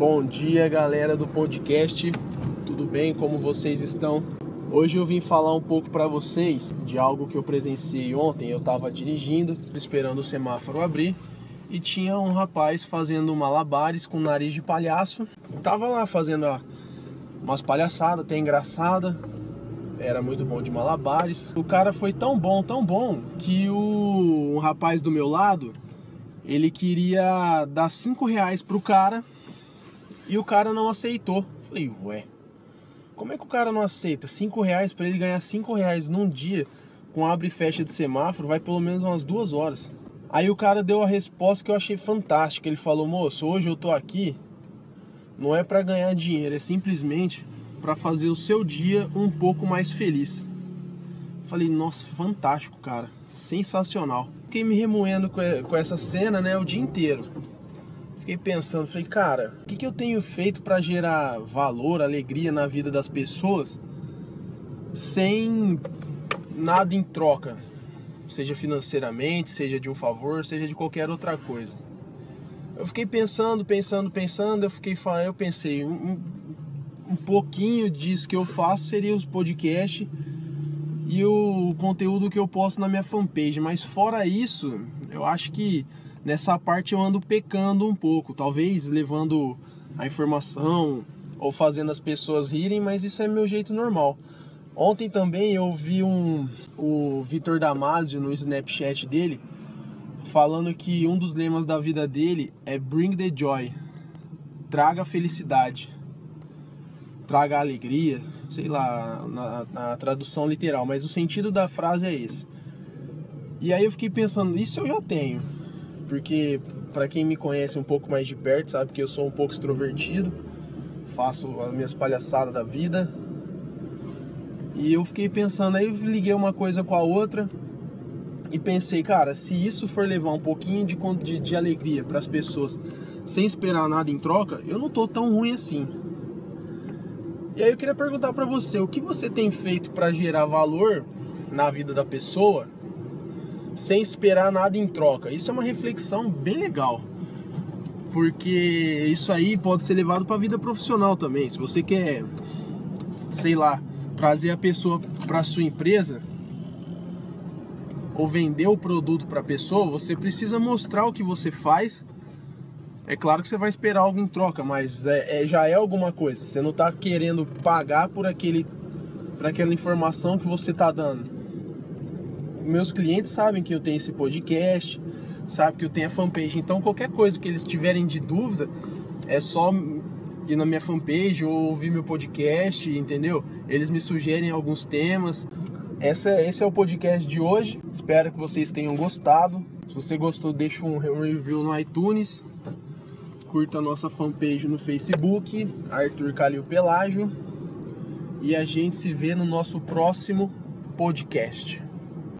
Bom dia, galera do podcast. Tudo bem? Como vocês estão? Hoje eu vim falar um pouco para vocês de algo que eu presenciei ontem. Eu estava dirigindo, esperando o semáforo abrir e tinha um rapaz fazendo malabares com nariz de palhaço. Tava lá fazendo umas palhaçadas, até engraçada. Era muito bom de malabares. O cara foi tão bom, tão bom que o um rapaz do meu lado ele queria dar cinco reais pro cara e o cara não aceitou. Falei, ué, como é que o cara não aceita? Cinco reais para ele ganhar cinco reais num dia com abre e fecha de semáforo vai pelo menos umas duas horas. Aí o cara deu a resposta que eu achei fantástica. Ele falou, moço, hoje eu tô aqui não é para ganhar dinheiro, é simplesmente para fazer o seu dia um pouco mais feliz. Falei, nossa, fantástico, cara sensacional. Fiquei me remoendo com essa cena, né, o dia inteiro. Fiquei pensando, falei, cara, o que, que eu tenho feito para gerar valor, alegria na vida das pessoas sem nada em troca, seja financeiramente, seja de um favor, seja de qualquer outra coisa. Eu fiquei pensando, pensando, pensando, eu fiquei eu pensei, um, um pouquinho disso que eu faço seria os podcasts e o conteúdo que eu posto na minha fanpage. Mas fora isso, eu acho que nessa parte eu ando pecando um pouco, talvez levando a informação ou fazendo as pessoas rirem, mas isso é meu jeito normal. Ontem também eu vi um o Vitor Damasio no Snapchat dele falando que um dos lemas da vida dele é Bring the Joy. Traga felicidade. Traga alegria, sei lá, na, na tradução literal, mas o sentido da frase é esse. E aí eu fiquei pensando, isso eu já tenho, porque para quem me conhece um pouco mais de perto sabe que eu sou um pouco extrovertido, faço as minhas palhaçadas da vida. E eu fiquei pensando, aí liguei uma coisa com a outra e pensei, cara, se isso for levar um pouquinho de, de, de alegria para as pessoas sem esperar nada em troca, eu não tô tão ruim assim. E aí eu queria perguntar para você, o que você tem feito para gerar valor na vida da pessoa sem esperar nada em troca? Isso é uma reflexão bem legal. Porque isso aí pode ser levado para a vida profissional também. Se você quer, sei lá, trazer a pessoa para sua empresa ou vender o produto para a pessoa, você precisa mostrar o que você faz é claro que você vai esperar algo em troca, mas é, é já é alguma coisa. Você não está querendo pagar por aquele, por aquela informação que você está dando. Meus clientes sabem que eu tenho esse podcast, sabem que eu tenho a fanpage. Então qualquer coisa que eles tiverem de dúvida, é só ir na minha fanpage ou ouvir meu podcast, entendeu? Eles me sugerem alguns temas. Essa, esse é o podcast de hoje. Espero que vocês tenham gostado. Se você gostou, deixa um review no iTunes curta a nossa fanpage no Facebook, Arthur Calil Pelágio, e a gente se vê no nosso próximo podcast.